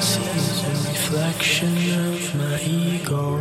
a reflection of my ego.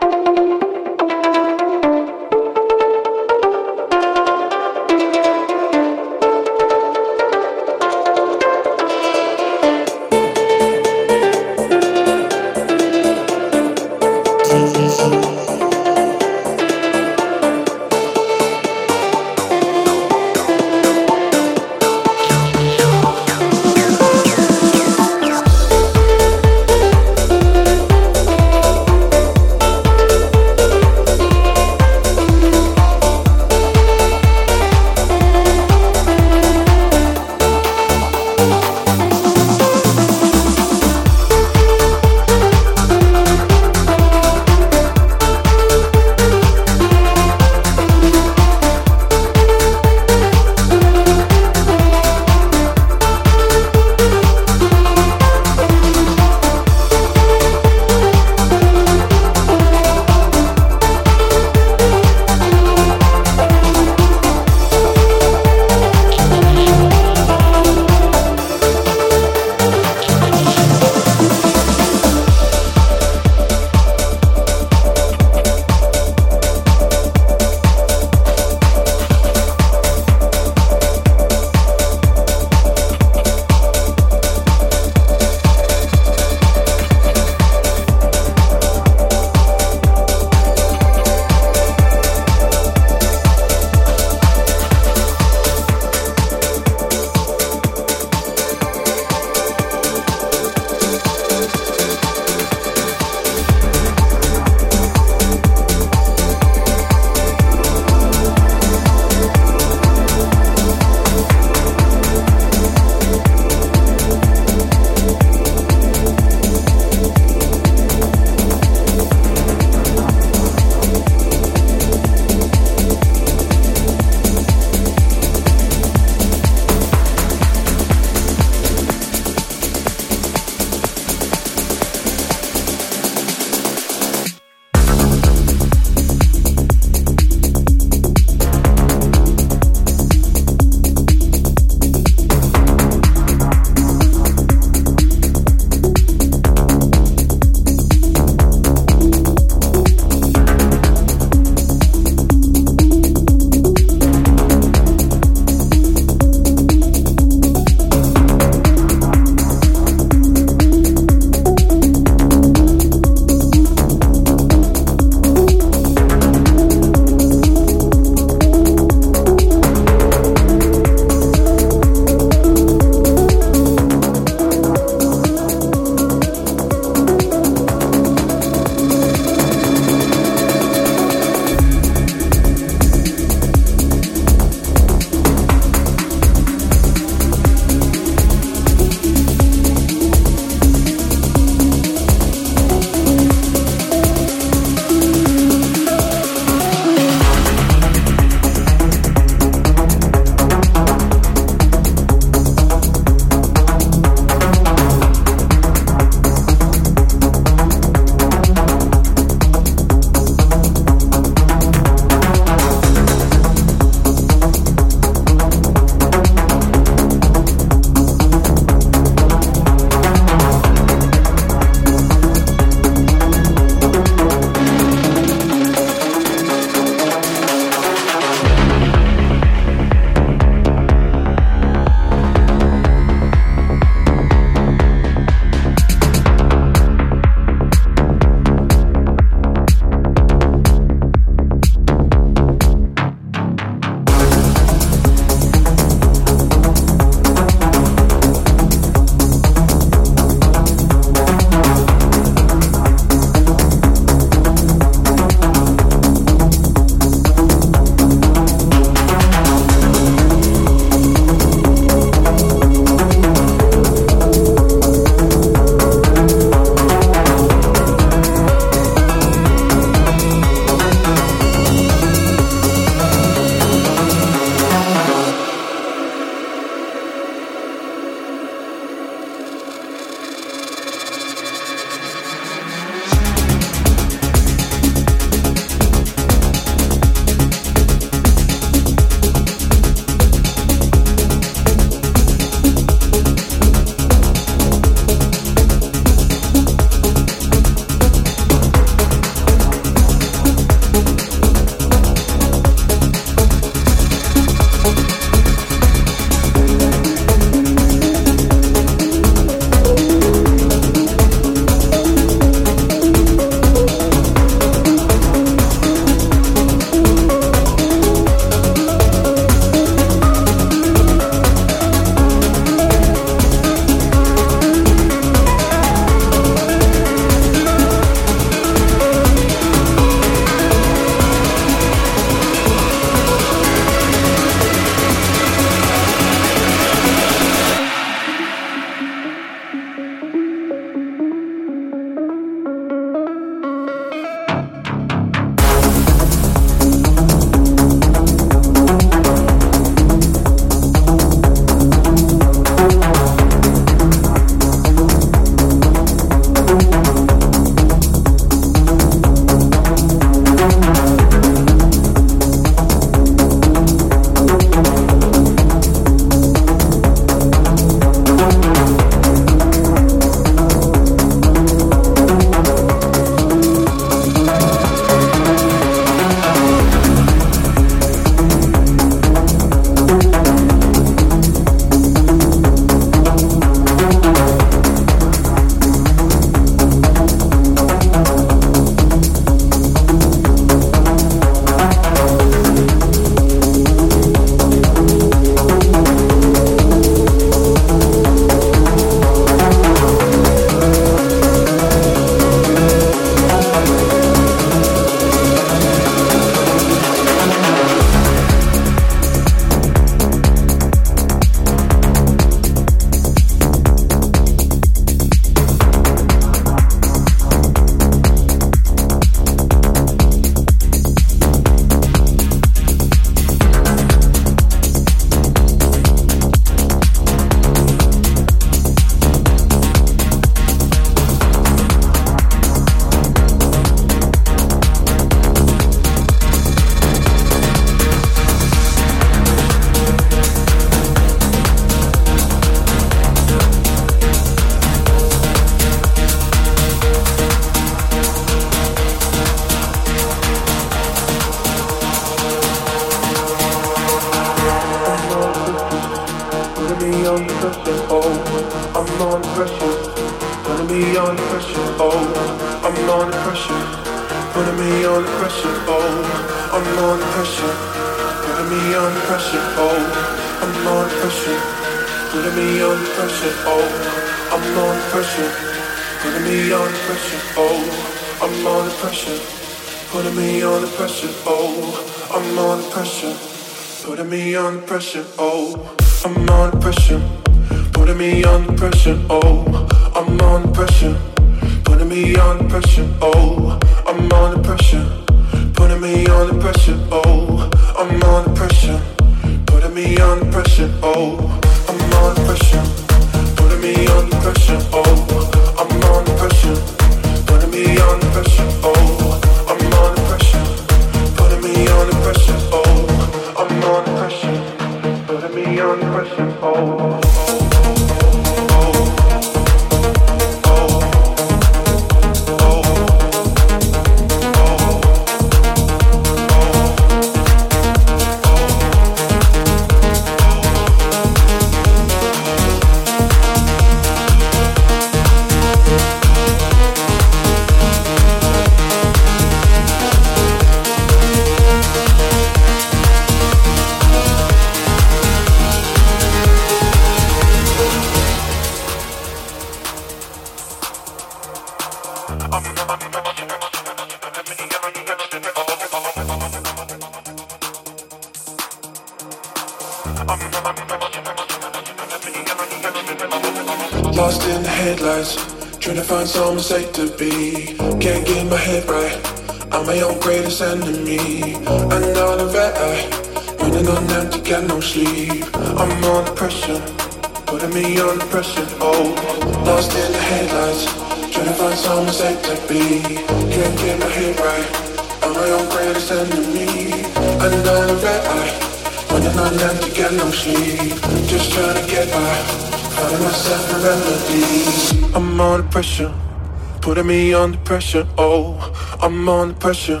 Putting me under pressure, oh, I'm under pressure.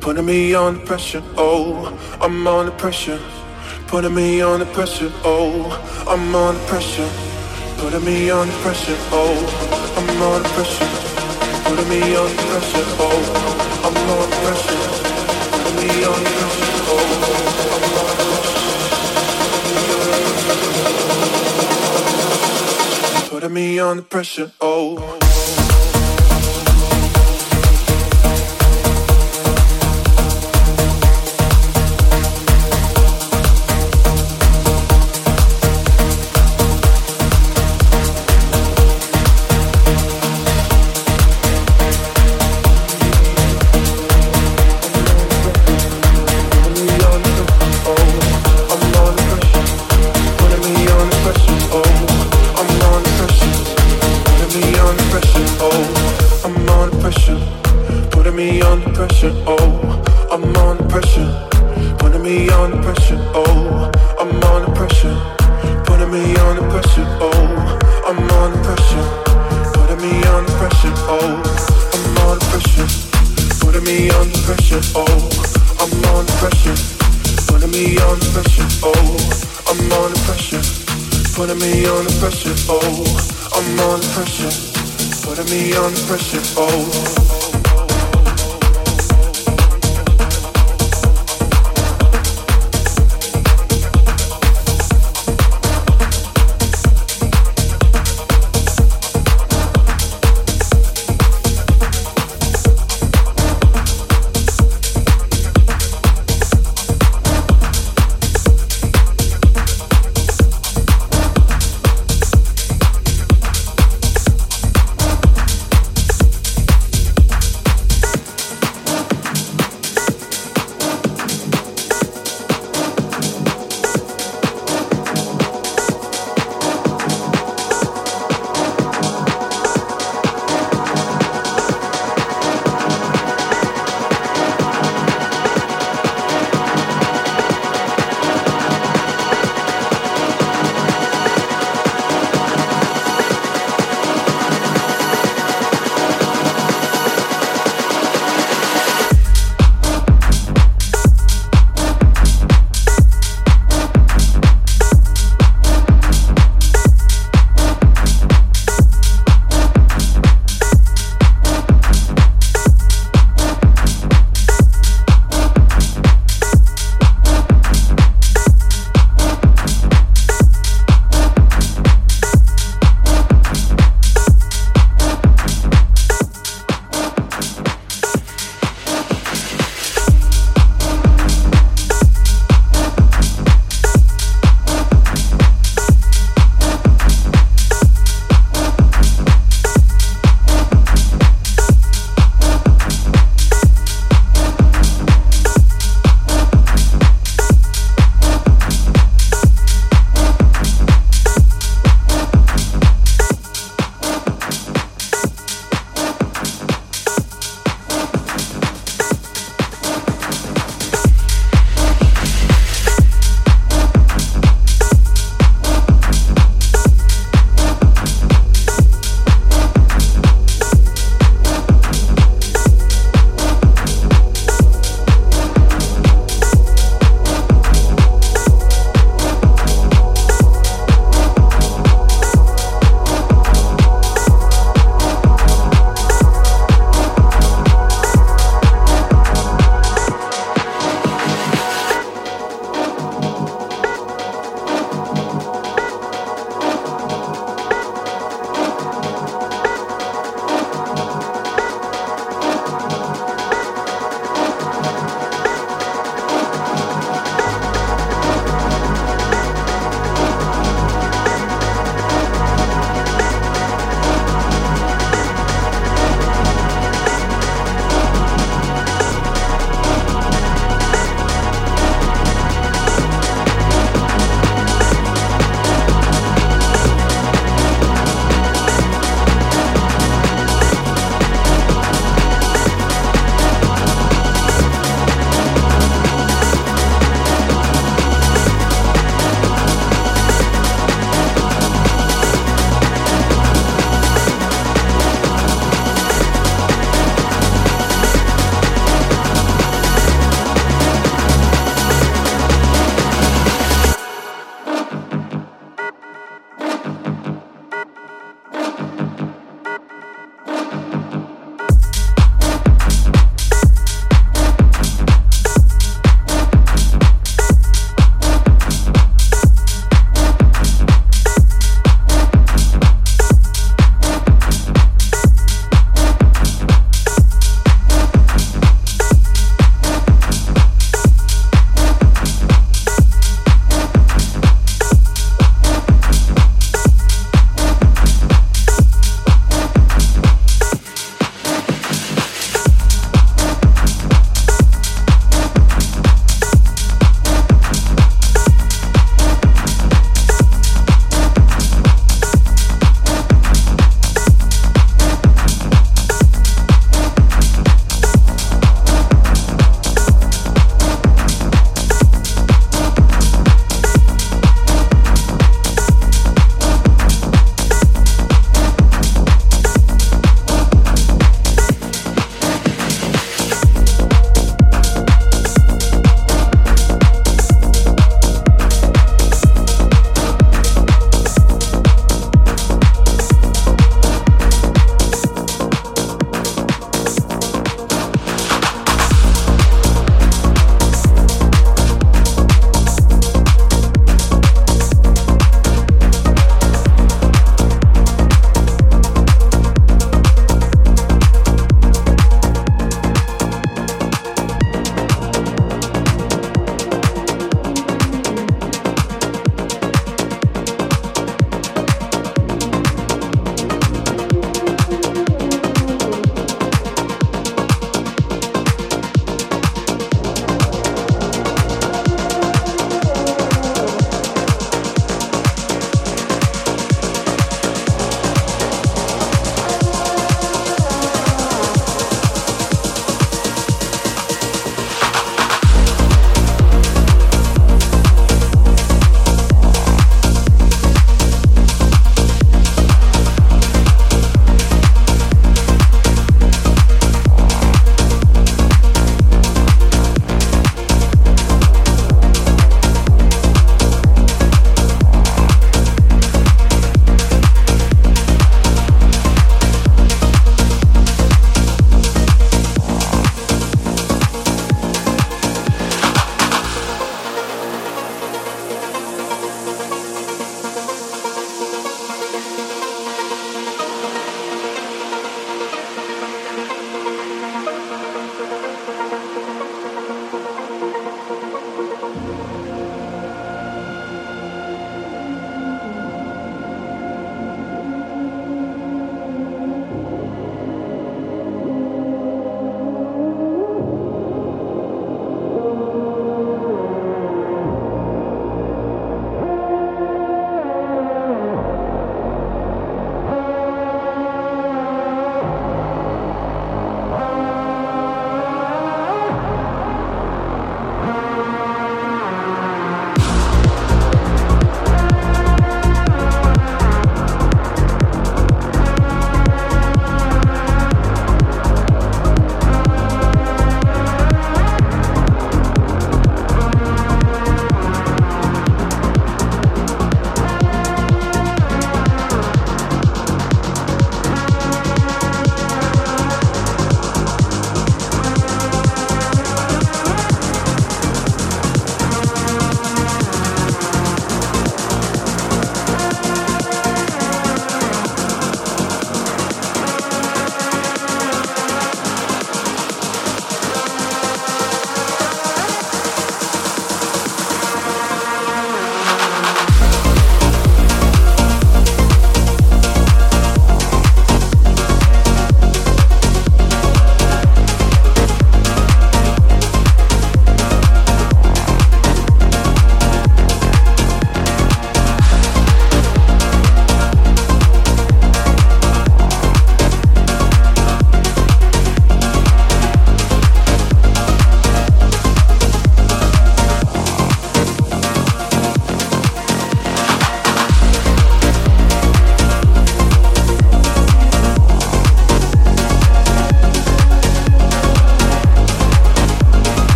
Putting me under pressure, oh, I'm under pressure. Putting me under pressure, oh, I'm under pressure. Putting me under pressure, oh, I'm under pressure. Putting me under pressure, oh, I'm under pressure. Putting me under pressure, oh, I'm under pressure. Putting me under pressure, oh.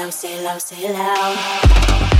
loud, say loud, say loud.